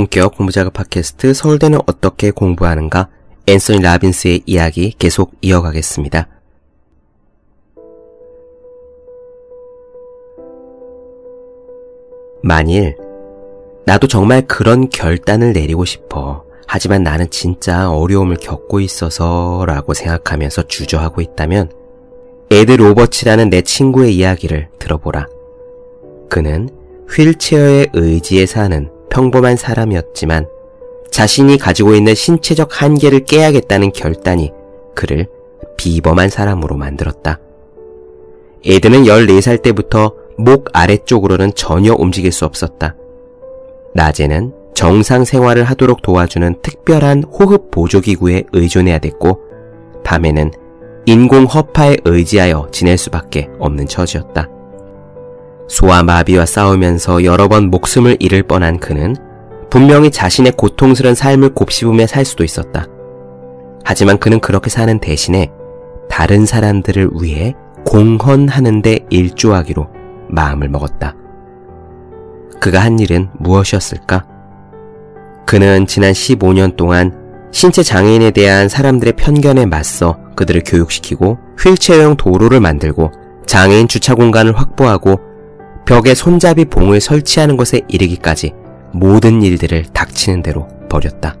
네, 본격 공부작업 팟캐스트 서울대는 어떻게 공부하는가 앤서니 라빈스의 이야기 계속 이어가겠습니다. 만일 나도 정말 그런 결단을 내리고 싶어. 하지만 나는 진짜 어려움을 겪고 있어서 라고 생각하면서 주저하고 있다면 에드 로버츠라는 내 친구의 이야기를 들어보라. 그는 휠체어의 의지에 사는 평범한 사람이었지만 자신이 가지고 있는 신체적 한계를 깨야겠다는 결단이 그를 비범한 사람으로 만들었다. 에드는 14살 때부터 목 아래쪽으로는 전혀 움직일 수 없었다. 낮에는 정상 생활을 하도록 도와주는 특별한 호흡 보조기구에 의존해야 됐고, 밤에는 인공 허파에 의지하여 지낼 수밖에 없는 처지였다. 소아마비와 싸우면서 여러 번 목숨을 잃을 뻔한 그는 분명히 자신의 고통스러운 삶을 곱씹으며 살 수도 있었다. 하지만 그는 그렇게 사는 대신에 다른 사람들을 위해 공헌하는데 일조하기로 마음을 먹었다. 그가 한 일은 무엇이었을까? 그는 지난 15년 동안 신체 장애인에 대한 사람들의 편견에 맞서 그들을 교육시키고 휠체어용 도로를 만들고 장애인 주차 공간을 확보하고 벽에 손잡이 봉을 설치하는 것에 이르기까지 모든 일들을 닥치는 대로 벌였다.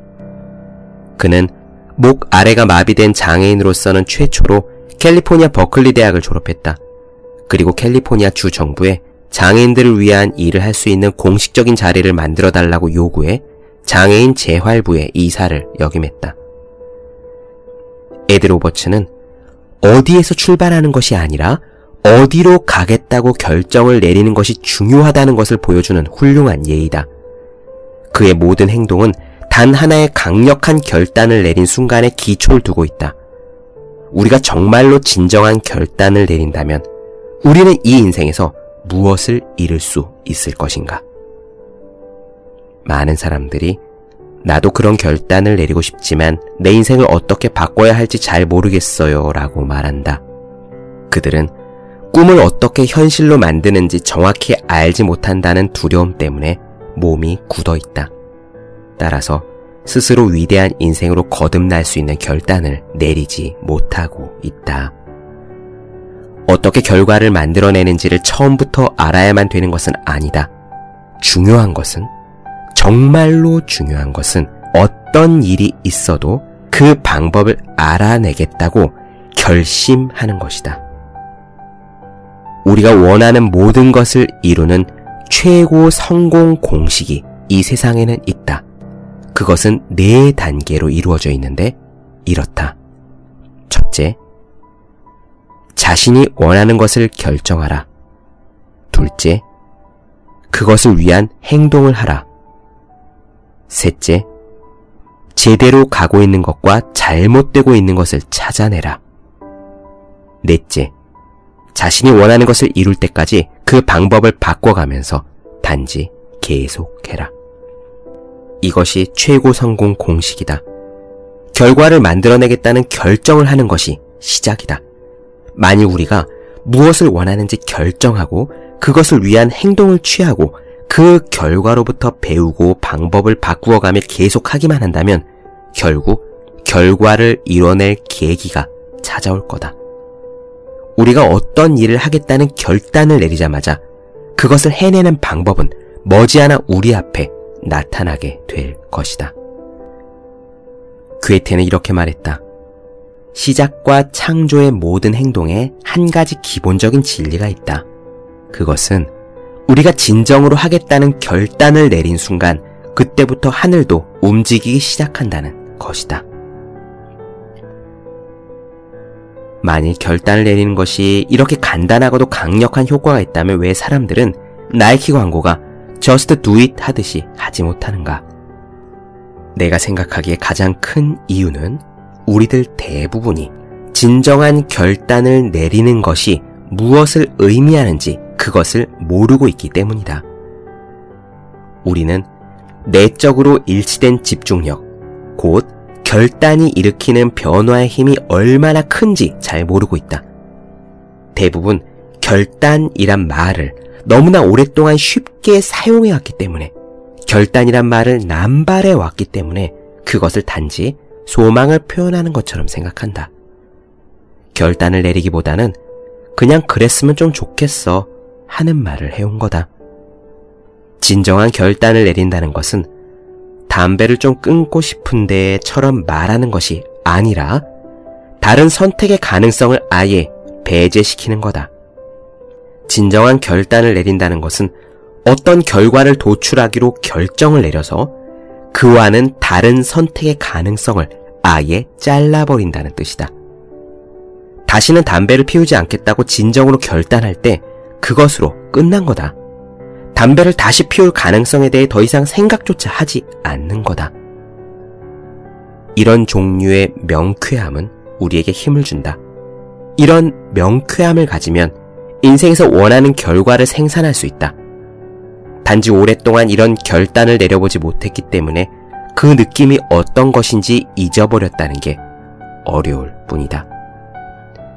그는 목 아래가 마비된 장애인으로서는 최초로 캘리포니아 버클리 대학을 졸업했다. 그리고 캘리포니아 주 정부에 장애인들을 위한 일을 할 수 있는 공식적인 자리를 만들어 달라고 요구해 장애인 재활부의 이사를 역임했다. 에드 로버츠는 어디에서 출발하는 것이 아니라 어디로 가겠다고 결정을 내리는 것이 중요하다는 것을 보여주는 훌륭한 예이다. 그의 모든 행동은 단 하나의 강력한 결단을 내린 순간에 기초를 두고 있다. 우리가 정말로 진정한 결단을 내린다면 우리는 이 인생에서 무엇을 잃을 수 있을 것인가? 많은 사람들이 나도 그런 결단을 내리고 싶지만 내 인생을 어떻게 바꿔야 할지 잘 모르겠어요 라고 말한다. 그들은 꿈을 어떻게 현실로 만드는지 정확히 알지 못한다는 두려움 때문에 몸이 굳어 있다. 따라서 스스로 위대한 인생으로 거듭날 수 있는 결단을 내리지 못하고 있다. 어떻게 결과를 만들어내는지를 처음부터 알아야만 되는 것은 아니다. 중요한 것은, 정말로 중요한 것은 어떤 일이 있어도 그 방법을 알아내겠다고 결심하는 것이다. 우리가 원하는 모든 것을 이루는 최고 성공 공식이 이 세상에는 있다. 그것은 네 단계로 이루어져 있는데 이렇다. 첫째, 자신이 원하는 것을 결정하라. 둘째, 그것을 위한 행동을 하라. 셋째, 제대로 가고 있는 것과 잘못되고 있는 것을 찾아내라. 넷째, 자신이 원하는 것을 이룰 때까지 그 방법을 바꿔가면서 단지 계속해라. 이것이 최고 성공 공식이다. 결과를 만들어내겠다는 결정을 하는 것이 시작이다. 만일 우리가 무엇을 원하는지 결정하고 그것을 위한 행동을 취하고 그 결과로부터 배우고 방법을 바꾸어가며 계속하기만 한다면 결국 결과를 이뤄낼 계기가 찾아올 거다. 우리가 어떤 일을 하겠다는 결단을 내리자마자 그것을 해내는 방법은 머지않아 우리 앞에 나타나게 될 것이다. 괴테는 이렇게 말했다. 시작과 창조의 모든 행동에 한 가지 기본적인 진리가 있다. 그것은 우리가 진정으로 하겠다는 결단을 내린 순간 그때부터 하늘도 움직이기 시작한다는 것이다. 만일 결단을 내리는 것이 이렇게 간단하고도 강력한 효과가 있다면 왜 사람들은 나이키 광고가 do it 하듯이 하지 못하는가? 내가 생각하기에 가장 큰 이유는 우리들 대부분이 진정한 결단을 내리는 것이 무엇을 의미하는지 그것을 모르고 있기 때문이다. 우리는 내적으로 일치된 집중력, 곧 결단이 일으키는 변화의 힘이 얼마나 큰지 잘 모르고 있다. 대부분 결단이란 말을 너무나 오랫동안 쉽게 사용해왔기 때문에 결단이란 말을 남발해 왔기 때문에 그것을 단지 소망을 표현하는 것처럼 생각한다. 결단을 내리기보다는 그냥 그랬으면 좀 좋겠어 하는 말을 해온 거다. 진정한 결단을 내린다는 것은 담배를 좀 끊고 싶은데 처럼 말하는 것이 아니라 다른 선택의 가능성을 아예 배제시키는 거다. 진정한 결단을 내린다는 것은 어떤 결과를 도출하기로 결정을 내려서 그와는 다른 선택의 가능성을 아예 잘라버린다는 뜻이다. 다시는 담배를 피우지 않겠다고 진정으로 결단할 때 그것으로 끝난 거다. 담배를 다시 피울 가능성에 대해 더 이상 생각조차 하지 않는 거다. 이런 종류의 명쾌함은 우리에게 힘을 준다. 이런 명쾌함을 가지면 인생에서 원하는 결과를 생산할 수 있다. 단지 오랫동안 이런 결단을 내려보지 못했기 때문에 그 느낌이 어떤 것인지 잊어버렸다는 게 어려울 뿐이다.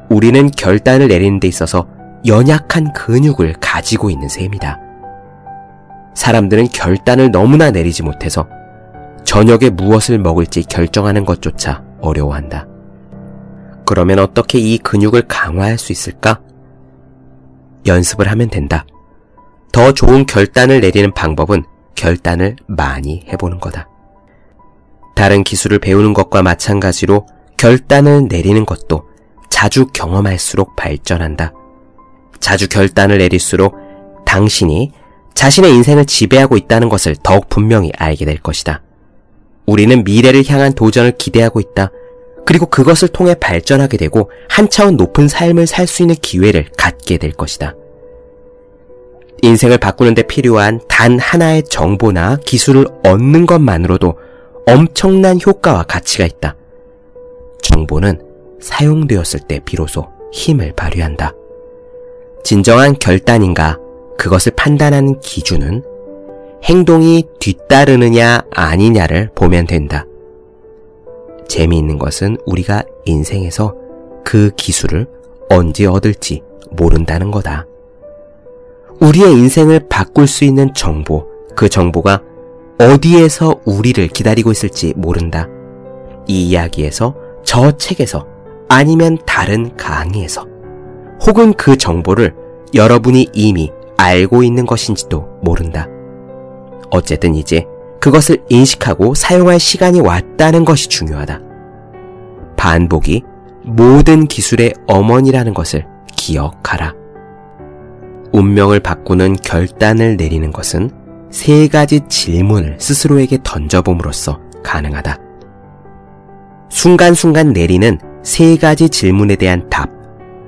우리는 결단을 내리는 데 있어서 연약한 근육을 가지고 있는 셈이다. 사람들은 결단을 너무나 내리지 못해서 저녁에 무엇을 먹을지 결정하는 것조차 어려워한다. 그러면 어떻게 이 근육을 강화할 수 있을까? 연습을 하면 된다. 더 좋은 결단을 내리는 방법은 결단을 많이 해보는 거다. 다른 기술을 배우는 것과 마찬가지로 결단을 내리는 것도 자주 경험할수록 발전한다. 자주 결단을 내릴수록 당신이 자신의 인생을 지배하고 있다는 것을 더욱 분명히 알게 될 것이다. 우리는 미래를 향한 도전을 기대하고 있다. 그리고 그것을 통해 발전하게 되고 한 차원 높은 삶을 살 수 있는 기회를 갖게 될 것이다. 인생을 바꾸는데 필요한 단 하나의 정보나 기술을 얻는 것만으로도 엄청난 효과와 가치가 있다. 정보는 사용되었을 때 비로소 힘을 발휘한다. 진정한 결단인가 그것을 판단하는 기준은 행동이 뒤따르느냐 아니냐를 보면 된다. 재미있는 것은 우리가 인생에서 그 기술을 언제 얻을지 모른다는 거다. 우리의 인생을 바꿀 수 있는 정보, 그 정보가 어디에서 우리를 기다리고 있을지 모른다. 이 이야기에서, 저 책에서, 아니면 다른 강의에서, 혹은 그 정보를 여러분이 이미 알고 있는 것인지도 모른다. 어쨌든 이제 그것을 인식하고 사용할 시간이 왔다는 것이 중요하다. 반복이 모든 기술의 어머니라는 것을 기억하라. 운명을 바꾸는 결단을 내리는 것은 세 가지 질문을 스스로에게 던져봄으로써 가능하다. 순간순간 내리는 세 가지 질문에 대한 답,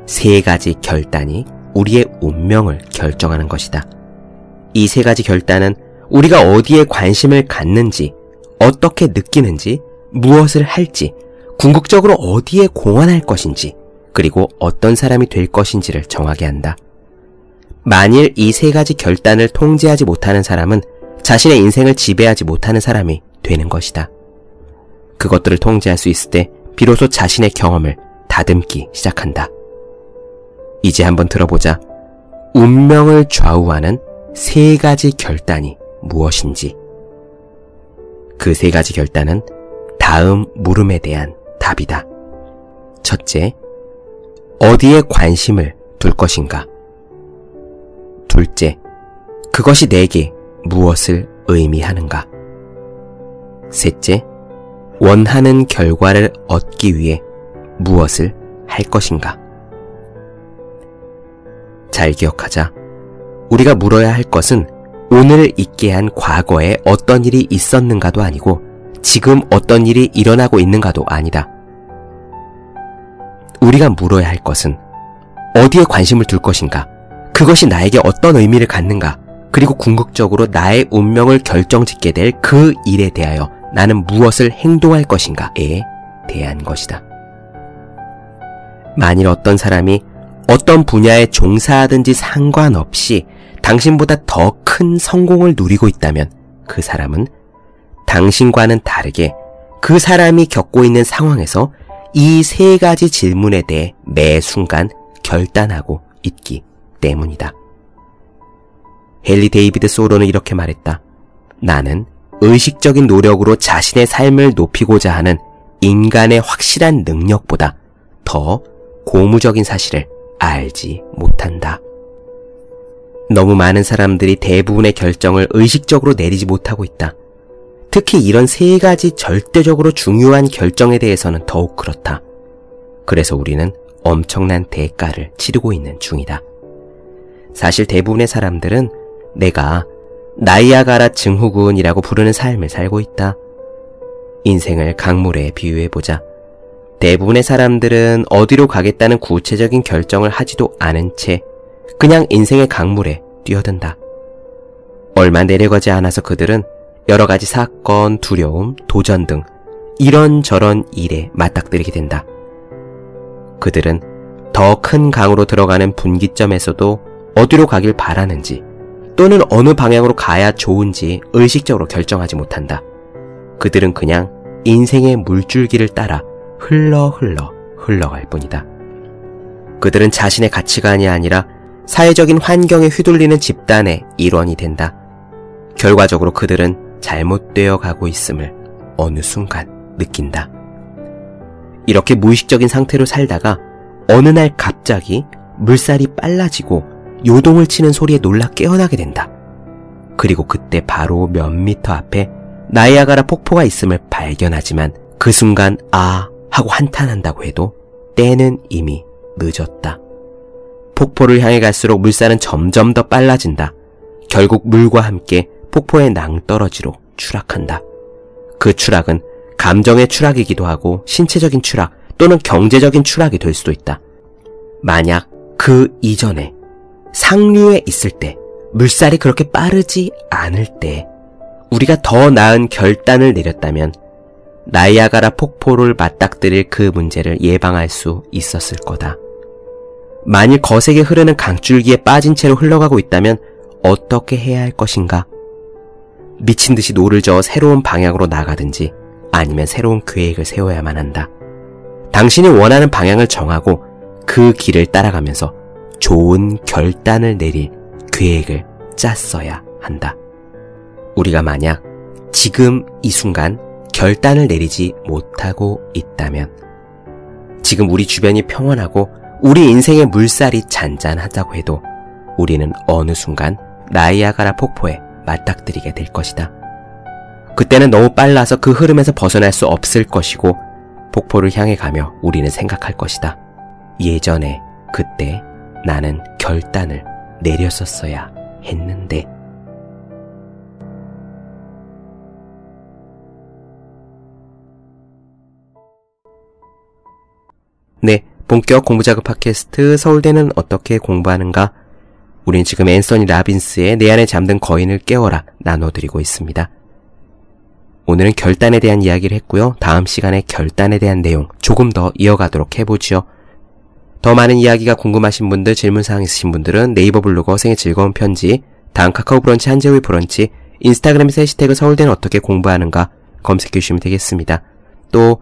세 가지 결단이 우리의 운명을 결정하는 것이다. 이 세 가지 결단은 우리가 어디에 관심을 갖는지, 어떻게 느끼는지, 무엇을 할지, 궁극적으로 어디에 공헌할 것인지, 그리고 어떤 사람이 될 것인지를 정하게 한다. 만일 이 세 가지 결단을 통제하지 못하는 사람은 자신의 인생을 지배하지 못하는 사람이 되는 것이다. 그것들을 통제할 수 있을 때 비로소 자신의 경험을 다듬기 시작한다. 이제 한번 들어보자. 운명을 좌우하는 세 가지 결단이 무엇인지. 그 세 가지 결단은 다음 물음에 대한 답이다. 첫째, 어디에 관심을 둘 것인가? 둘째, 그것이 내게 무엇을 의미하는가? 셋째, 원하는 결과를 얻기 위해 무엇을 할 것인가? 잘 기억하자. 우리가 물어야 할 것은 오늘 있게 한 과거에 어떤 일이 있었는가도 아니고 지금 어떤 일이 일어나고 있는가도 아니다. 우리가 물어야 할 것은 어디에 관심을 둘 것인가? 그것이 나에게 어떤 의미를 갖는가? 그리고 궁극적으로 나의 운명을 결정짓게 될 그 일에 대하여 나는 무엇을 행동할 것인가에 대한 것이다. 만일 어떤 사람이 어떤 분야에 종사하든지 상관없이 당신보다 더 큰 성공을 누리고 있다면 그 사람은 당신과는 다르게 그 사람이 겪고 있는 상황에서 이 세 가지 질문에 대해 매 순간 결단하고 있기 때문이다. 헨리 데이비드 소로는 이렇게 말했다. 나는 의식적인 노력으로 자신의 삶을 높이고자 하는 인간의 확실한 능력보다 더 고무적인 사실을 알지 못한다. 너무 많은 사람들이 대부분의 결정을 의식적으로 내리지 못하고 있다. 특히 이런 세 가지 절대적으로 중요한 결정에 대해서는 더욱 그렇다. 그래서 우리는 엄청난 대가를 치르고 있는 중이다. 사실 대부분의 사람들은 내가 나이아가라 증후군이라고 부르는 삶을 살고 있다. 인생을 강물에 비유해보자. 대부분의 사람들은 어디로 가겠다는 구체적인 결정을 하지도 않은 채 그냥 인생의 강물에 뛰어든다. 얼마 내려가지 않아서 그들은 여러 가지 사건, 두려움, 도전 등 이런저런 일에 맞닥뜨리게 된다. 그들은 더 큰 강으로 들어가는 분기점에서도 어디로 가길 바라는지 또는 어느 방향으로 가야 좋은지 의식적으로 결정하지 못한다. 그들은 그냥 인생의 물줄기를 따라 흘러 흘러 흘러갈 뿐이다. 그들은 자신의 가치관이 아니라 사회적인 환경에 휘둘리는 집단의 일원이 된다. 결과적으로 그들은 잘못되어 가고 있음을 어느 순간 느낀다. 이렇게 무의식적인 상태로 살다가 어느 날 갑자기 물살이 빨라지고 요동을 치는 소리에 놀라 깨어나게 된다. 그리고 그때 바로 몇 미터 앞에 나이아가라 폭포가 있음을 발견하지만 그 순간 아 하고 한탄한다고 해도 때는 이미 늦었다. 폭포를 향해 갈수록 물살은 점점 더 빨라진다. 결국 물과 함께 폭포의 낭떠러지로 추락한다. 그 추락은 감정의 추락이기도 하고 신체적인 추락 또는 경제적인 추락이 될 수도 있다. 만약 그 이전에 상류에 있을 때 물살이 그렇게 빠르지 않을 때 우리가 더 나은 결단을 내렸다면 나이아가라 폭포를 맞닥뜨릴 그 문제를 예방할 수 있었을 거다. 만일 거세게 흐르는 강줄기에 빠진 채로 흘러가고 있다면 어떻게 해야 할 것인가? 미친 듯이 노를 저어 새로운 방향으로 나가든지 아니면 새로운 계획을 세워야만 한다. 당신이 원하는 방향을 정하고 그 길을 따라가면서 좋은 결단을 내릴 계획을 짰어야 한다. 우리가 만약 지금 이 순간 결단을 내리지 못하고 있다면 지금 우리 주변이 평온하고 우리 인생의 물살이 잔잔하다고 해도 우리는 어느 순간 나이아가라 폭포에 맞닥뜨리게 될 것이다. 그때는 너무 빨라서 그 흐름에서 벗어날 수 없을 것이고 폭포를 향해 가며 우리는 생각할 것이다. 예전에 그때 나는 결단을 내렸었어야 했는데. 네, 본격 공부자극 팟캐스트 서울대는 어떻게 공부하는가? 우린 지금 앤서니 라빈스의 내 안에 잠든 거인을 깨워라 나눠드리고 있습니다. 오늘은 결단에 대한 이야기를 했고요. 다음 시간에 결단에 대한 내용 조금 더 이어가도록 해보죠. 더 많은 이야기가 궁금하신 분들, 질문사항 있으신 분들은 네이버 블로거 생의 즐거운 편지, 다음 카카오 브런치 한재우의 브런치, 인스타그램에서 해시태그 서울대는 어떻게 공부하는가 검색해 주시면 되겠습니다. 또